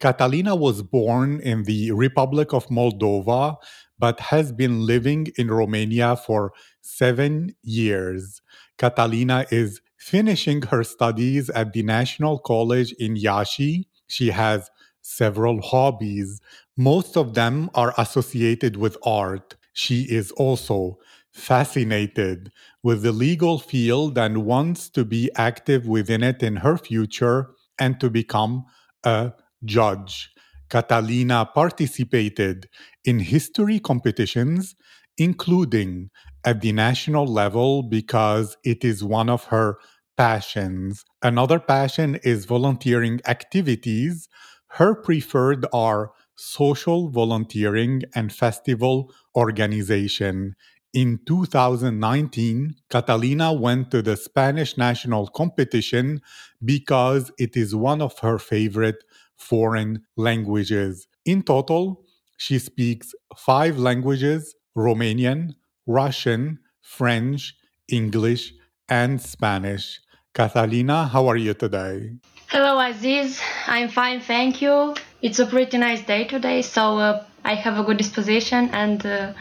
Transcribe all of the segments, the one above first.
Catalina was born in the Republic of Moldova, but has been living in Romania for seven years. Catalina is finishing her studies at the National College in Iași. She has several hobbies. Most of them are associated with art. She is also fascinated with the legal field and wants to be active within it in her future and to become a judge. Catalina participated in history competitions, including at the national level, because it is one of her passions. Another passion is volunteering activities. Her preferred are social volunteering and festival organization. In 2019, Catalina went to the Spanish national competition because it is one of her favorite foreign languages. In total, she speaks five languages Romanian, Russian, French, English, and Spanish. Catalina, how are you today? Hello, Aziz. I'm fine, thank you. It's a pretty nice day today, so uh, I have a good disposition and uh,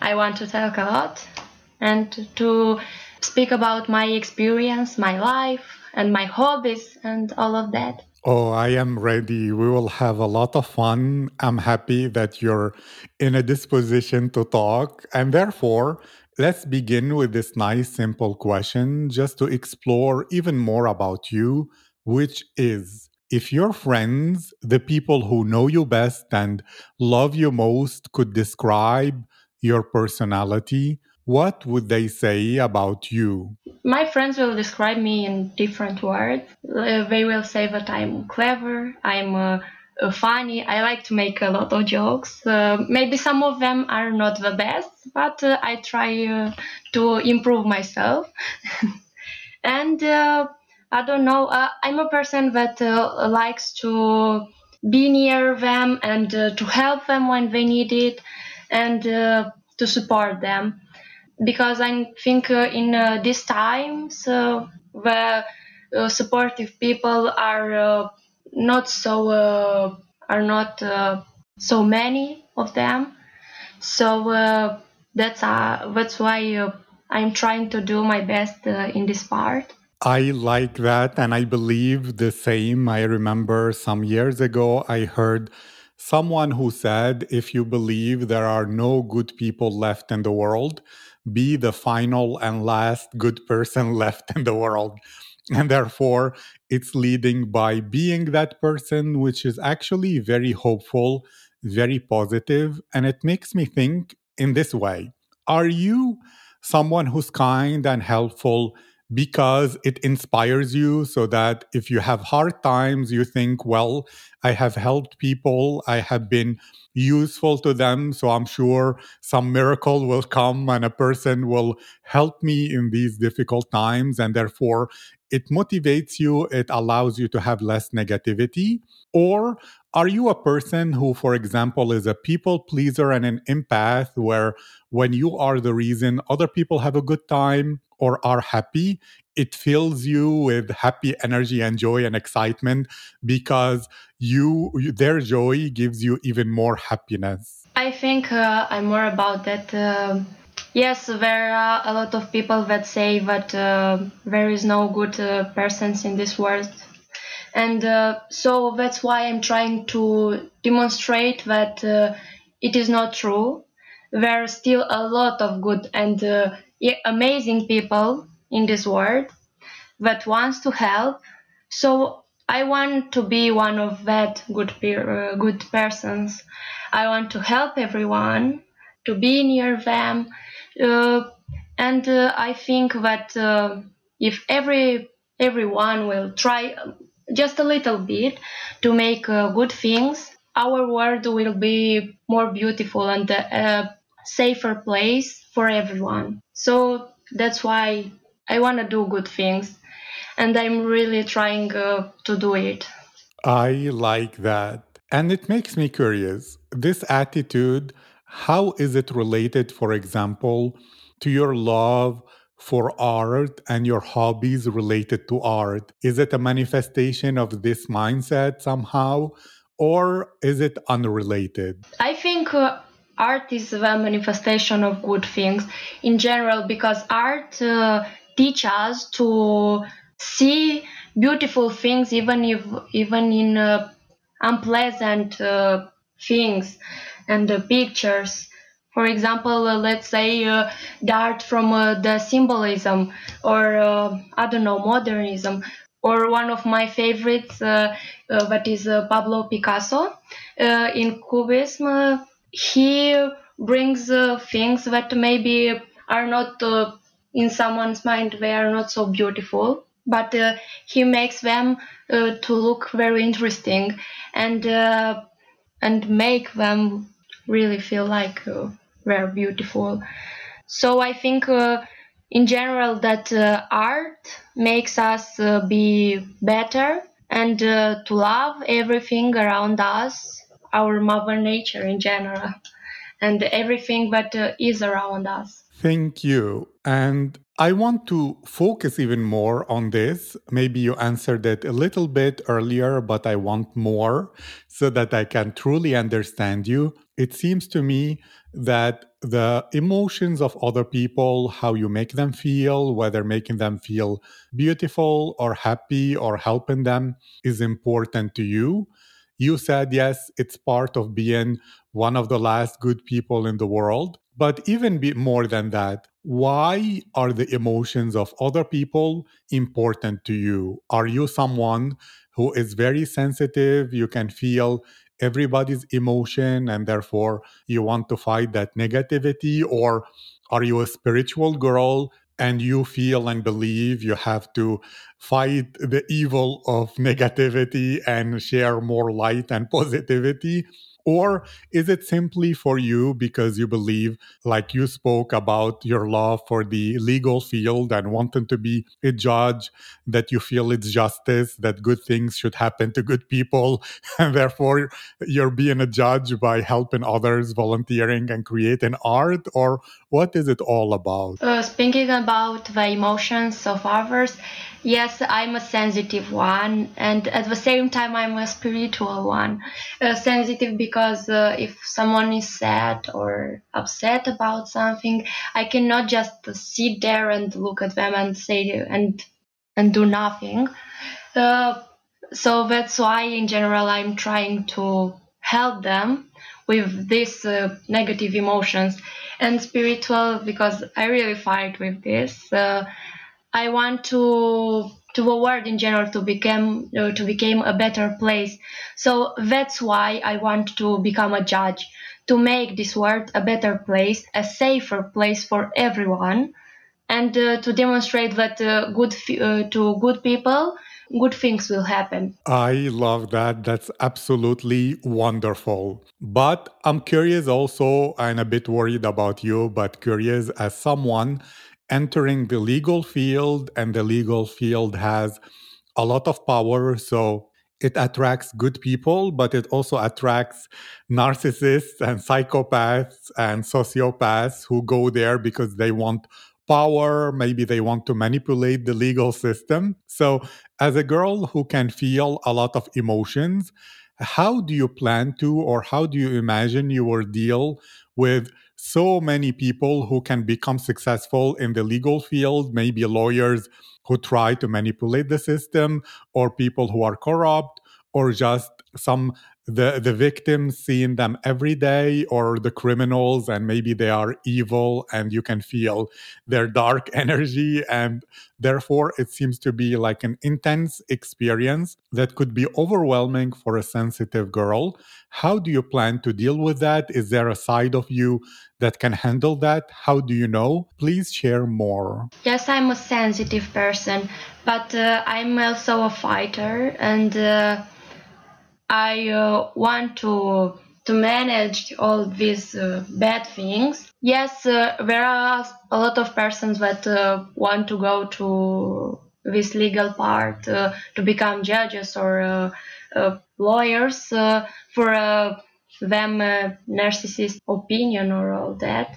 I want to talk a lot and to speak about my experience, my life, and my hobbies, and all of that. Oh, I am ready. We will have a lot of fun. I'm happy that you're in a disposition to talk. And therefore, let's begin with this nice, simple question just to explore even more about you, which is if your friends, the people who know you best and love you most, could describe your personality, what would they say about you? My friends will describe me in different words. Uh, they will say that I'm clever, I'm uh, uh, funny, I like to make a lot of jokes. Uh, maybe some of them are not the best, but uh, I try uh, to improve myself. and I don't know, I'm a person that likes to be near them and to help them when they need it and to support them because I think uh, in uh, these times uh, the uh, supportive people are uh, not so uh, are not so many of them. So that's that's why I'm trying to do my best in this part. I like that, and I believe the same. I remember some years ago I heard someone who said, If you believe there are no good people left in the world, be the final and last good person left in the world. And therefore, it's leading by being that person, which is actually very hopeful, very positive, And it makes me think in this way Are you someone who's kind and helpful because it inspires you so that if you have hard times, you think, well, I have helped people, I have been useful to them. So I'm sure some miracle will come and a person will help me in these difficult times. And therefore, it motivates you, it allows you to have less negativity. Or are you a person who, for example, is a people pleaser and an empath, where when you are the reason other people have a good time or are happy, it fills you with happy energy and joy and excitement because you their joy gives you even more happiness. I think uh, I'm more about that. Uh, yes, there are a lot of people that say that uh, there is no good uh, persons in this world and uh, so that's why i'm trying to demonstrate that uh, it is not true there are still a lot of good and uh, amazing people in this world that wants to help. So I want to be one of that good uh, good persons. I want to help everyone, to be near them, and uh, I think that uh, if every everyone will try just a little bit to make uh, good things, our world will be more beautiful and a safer place for everyone. So that's why I want to do good things, and I'm really trying uh, to do it. I like that. And it makes me curious. This attitude, how is it related, for example, to your love for art and your hobbies related to art? Is it a manifestation of this mindset somehow, or is it unrelated? I think uh, art is a manifestation of good things in general because art uh, teaches us to see beautiful things even if even in uh, unpleasant uh, things and uh, pictures. For example, uh, let's say uh, the art from uh, the symbolism or I don't know modernism. Or one of my favorites that is Pablo Picasso. In Cubism. he brings things that maybe are not in someone's mind they are not so beautiful. But uh, he makes them uh, to look very interesting and uh, and make them really feel like were beautiful. So I think uh, in general that uh, art makes us uh, be better and uh, to love everything around us, our mother nature in general, and everything that uh, is around us. Thank you. And I want to focus even more on this. Maybe you answered it a little bit earlier, but I want more so that I can truly understand you. It seems to me that the emotions of other people, how you make them feel, whether making them feel beautiful or happy or helping them, is important to you. You said, yes, it's part of being one of the last good people in the world. But even more than that, why are the emotions of other people important to you? Are you someone who is very sensitive? You can feel everybody's emotion and therefore you want to fight that negativity? Or are you a spiritual girl and you feel and believe you have to fight the evil of negativity and share more light and positivity? Or is it simply for you because you believe, like you spoke about your love for the legal field and wanting to be a judge, that you feel it's justice, that good things should happen to good people, and therefore you're being a judge by helping others, volunteering, and creating art? Or what is it all about? Uh, speaking about the emotions of others, yes, I'm a sensitive one, and at the same time, I'm a spiritual one. Uh, sensitive because uh, if someone is sad or upset about something, I cannot just sit there and look at them and say and and do nothing. Uh, so that's why, in general, I'm trying to help them with these uh, negative emotions and spiritual because I really fight with this. Uh, I want to to the world in general to become uh, to become a better place. So that's why I want to become a judge to make this world a better place, a safer place for everyone, and uh, to demonstrate that uh, good uh, to good people good things will happen. I love that. That's absolutely wonderful. But I'm curious also, and a bit worried about you, but curious as someone entering the legal field, and the legal field has a lot of power. So it attracts good people, but it also attracts narcissists and psychopaths and sociopaths who go there because they want power. Maybe they want to manipulate the legal system. So, as a girl who can feel a lot of emotions, how do you plan to, or how do you imagine you will deal with so many people who can become successful in the legal field, maybe lawyers who try to manipulate the system, or people who are corrupt, or just some the the victims seeing them every day or the criminals and maybe they are evil and you can feel their dark energy and therefore it seems to be like an intense experience that could be overwhelming for a sensitive girl. How do you plan to deal with that? Is there a side of you that can handle that? How do you know? Please share more. Yes i'm a sensitive person but uh, i'm also a fighter and uh, I uh, want to to manage all these uh, bad things. Yes, uh, there are a lot of persons that uh, want to go to this legal part uh, to become judges or uh, lawyers for them narcissist opinion or all that.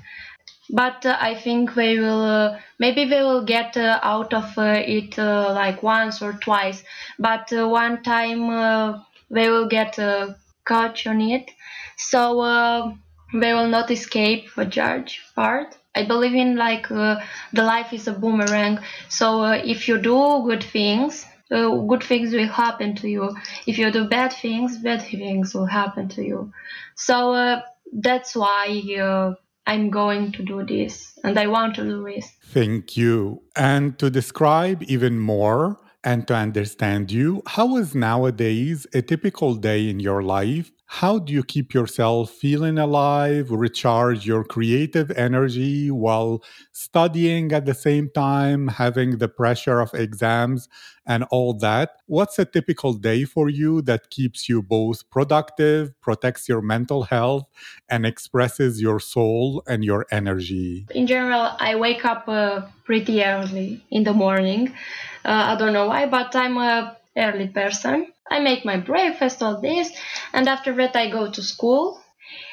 But I think they will maybe they will get out of it like once or twice. But one time they will get a catch on it. So uh, they will not escape the judge part. I believe in like uh, the life is a boomerang. So uh, if you do good things, uh, good things will happen to you. If you do bad things, bad things will happen to you. So uh, that's why uh, I'm going to do this and I want to do this. Thank you. And to describe even more, and to understand you. How is nowadays a typical day in your life? How do you keep yourself feeling alive, recharge your creative energy while studying at the same time, having the pressure of exams and all that? What's a typical day for you that keeps you both productive, protects your mental health, and expresses your soul and your energy? In general, I wake up uh, pretty early in the morning. Uh, I don't know why, but I'm a early person. I make my breakfast, all this, and after that I go to school.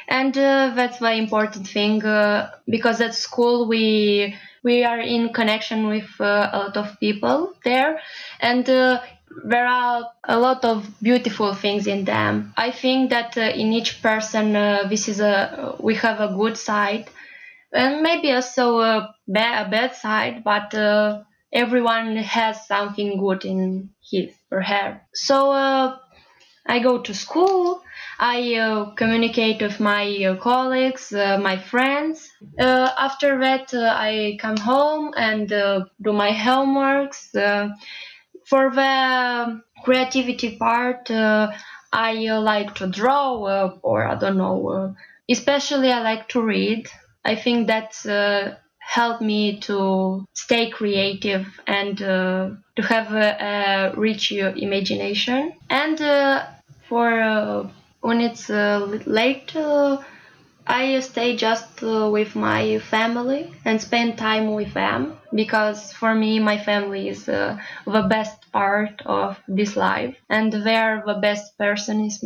And uh, that's the important thing uh, because at school we we are in connection with uh, a lot of people there, and uh, there are a lot of beautiful things in them. I think that uh, in each person this is a we have a good side, and maybe also a, bad, a bad side, but everyone has something good in his or her. So uh, I go to school. I uh, communicate with my uh, colleagues, uh, my friends. Uh, after that, uh, I come home and do my homeworks. for the creativity part, I like to draw, or I don't know. especially, I like to read. I think that's help me to stay creative and uh, to have a, a rich imagination. And uh, for uh, when it's uh, late, uh, I stay just with my family and spend time with them because for me, my family is the best part of this life. And they're the best person is,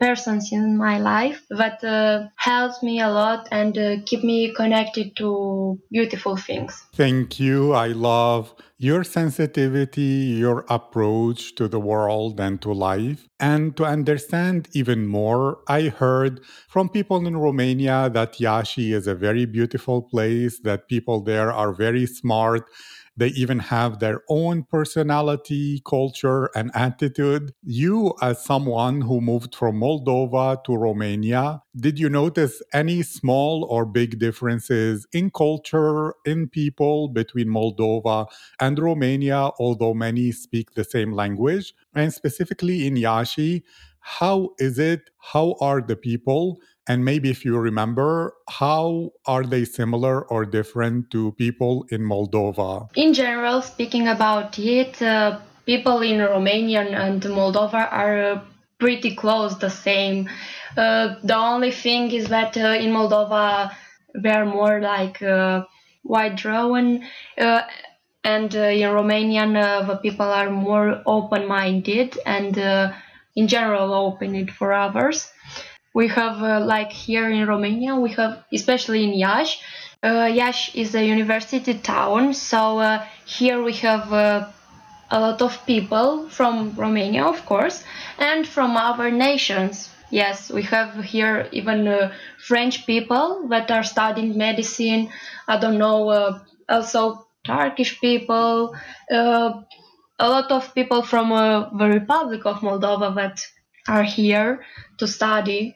persons in my life that uh, helps me a lot and uh, keep me connected to beautiful things. Thank you. I love your sensitivity your approach to the world and to life. And to understand even more i heard from people in romania that iași is a very beautiful place that people there are very smart they even have their own personality, culture, and attitude. You, as someone who moved from Moldova to Romania, did you notice any small or big differences in culture, in people between Moldova and Romania, although many speak the same language? And specifically in Iași, how is it? How are the people? And maybe if you remember, how are they similar or different to people in Moldova? In general, speaking about it, uh, people in Romania and Moldova are uh, pretty close, the same. Uh, the only thing is that uh, in Moldova, they're more like uh, white drawn. Uh, and in Romanian, the people are more open minded and in general open it for others we have uh, like here in Romania, we have especially in Iași. Uh, Iași is a university town, so uh, here we have uh, a lot of people from Romania, of course, and from other nations. Yes, we have here even uh, French people that are studying medicine. I don't know, uh, also Turkish people, a lot of people from the Republic of Moldova that are here to study.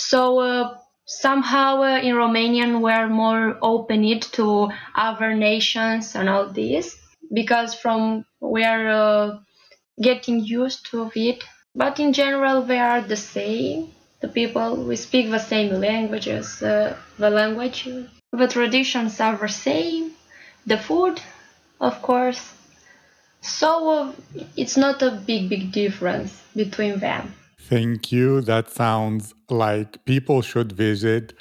So uh, somehow uh, in Romanian we're more open to other nations and all this because from we're uh, getting used to it. But in general, they are the same. The people we speak the same languages. Uh, the language, the traditions are the same. The food, of course. So uh, it's not a big, big difference between them. Thank you. That sounds like people should visit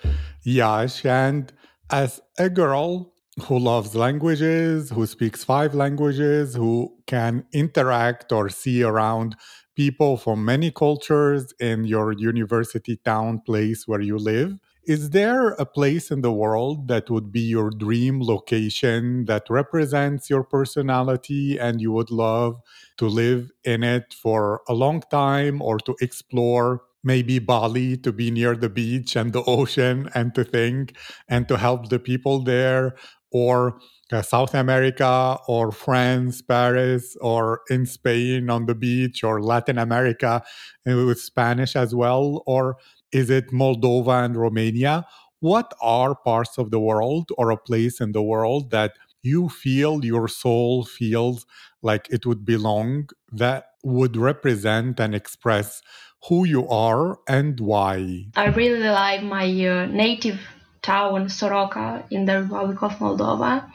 Iași. And as a girl who loves languages, who speaks five languages, who can interact or see around people from many cultures in your university town place where you live, is there a place in the world that would be your dream location that represents your personality and you would love to live in it for a long time or to explore? Maybe Bali to be near the beach and the ocean and to think and to help the people there, or uh, South America or France, Paris, or in Spain on the beach, or Latin America with Spanish as well, or is it Moldova and Romania? What are parts of the world or a place in the world that you feel your soul feels like it would belong that would represent and express who you are and why? I really like my uh, native town, Soroca, in the Republic of Moldova.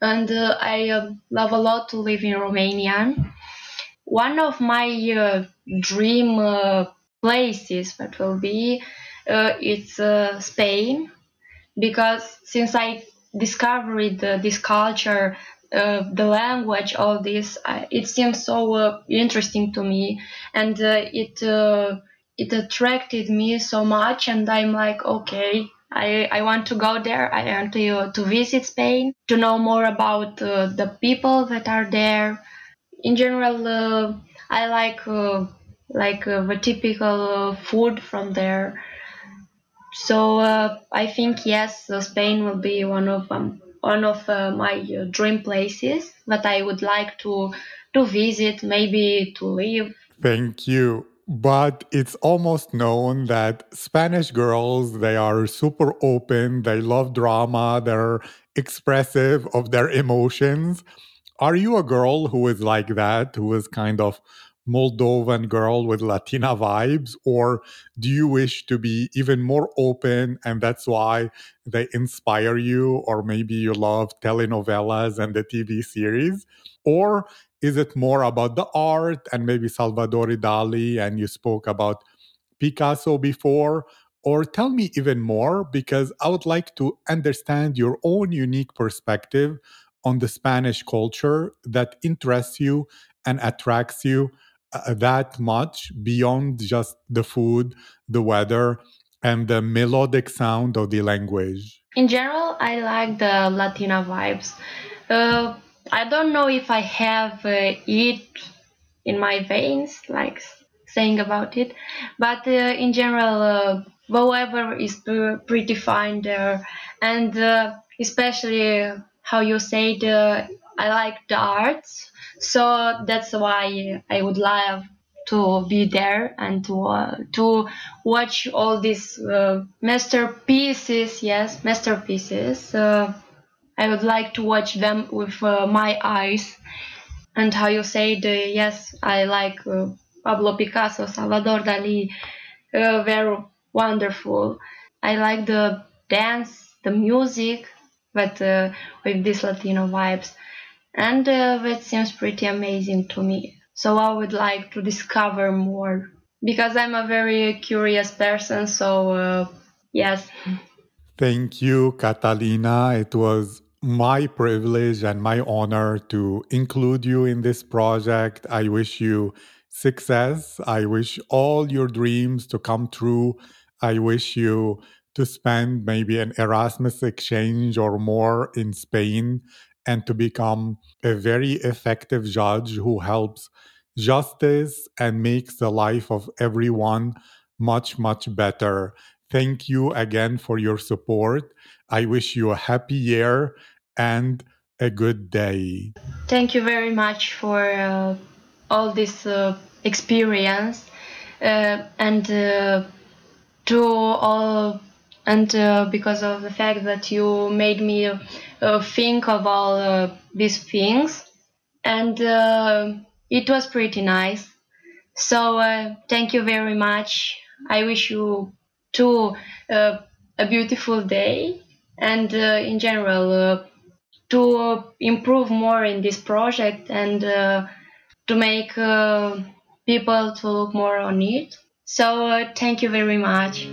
And uh, I uh, love a lot to live in Romania. One of my uh, dream uh, places that will be uh, it's uh, Spain because since I discovered this culture, uh, the language, all this, it seems so uh, interesting to me, and uh, it it attracted me so much, and I'm like, okay, I, I want to go there. I want to to visit Spain to know more about the people that are there. In general, I like like uh, the typical uh, food from there. So uh, I think yes, Spain will be one of um, one of my dream places that I would like to to visit, maybe to live. Thank you but it's almost known that Spanish girls, they are super open, they love drama, they're expressive of their emotions. Are you a girl who is like that, who is kind of Moldovan girl with Latina vibes? Or do you wish to be even more open and that's why they inspire you? Or maybe you love telenovelas and the TV series? Or is it more about the art and maybe Salvador Dali and you spoke about Picasso before? Or tell me even more because I would like to understand your own unique perspective on the Spanish culture that interests you and attracts you uh, that much beyond just the food, the weather, and the melodic sound of the language? In general, I like the Latina vibes. Uh, I don't know if I have uh, it in my veins, like saying about it, but uh, in general, uh, whoever is pretty fine there, and uh, especially how you say the I like the arts so that's why I would love to be there and to uh, to watch all these uh, masterpieces. Yes, masterpieces. Uh, I would like to watch them with uh, my eyes. And how you say the yes, I like uh, Pablo Picasso, Salvador Dali. Uh, very wonderful. I like the dance, the music, but with these Latino vibes and uh, that seems pretty amazing to me. So I would like to discover more because I'm a very curious person. So uh, yes. Thank you, Catalina. It was my privilege and my honor to include you in this project. I wish you success. I wish all your dreams to come true. I wish you to spend maybe an Erasmus exchange or more in Spain and to become a very effective judge who helps justice and makes the life of everyone much, much better. Thank you again for your support. I wish you a happy year and a good day. Thank you very much for uh, all this uh, experience. uh, and uh, to all and uh, because of the fact that you made me uh, think of all uh, these things. And uh, it was pretty nice. So uh, thank you very much. I wish you too uh, a beautiful day. And in general to improve more in this project and to make people to look more on it. So thank you very much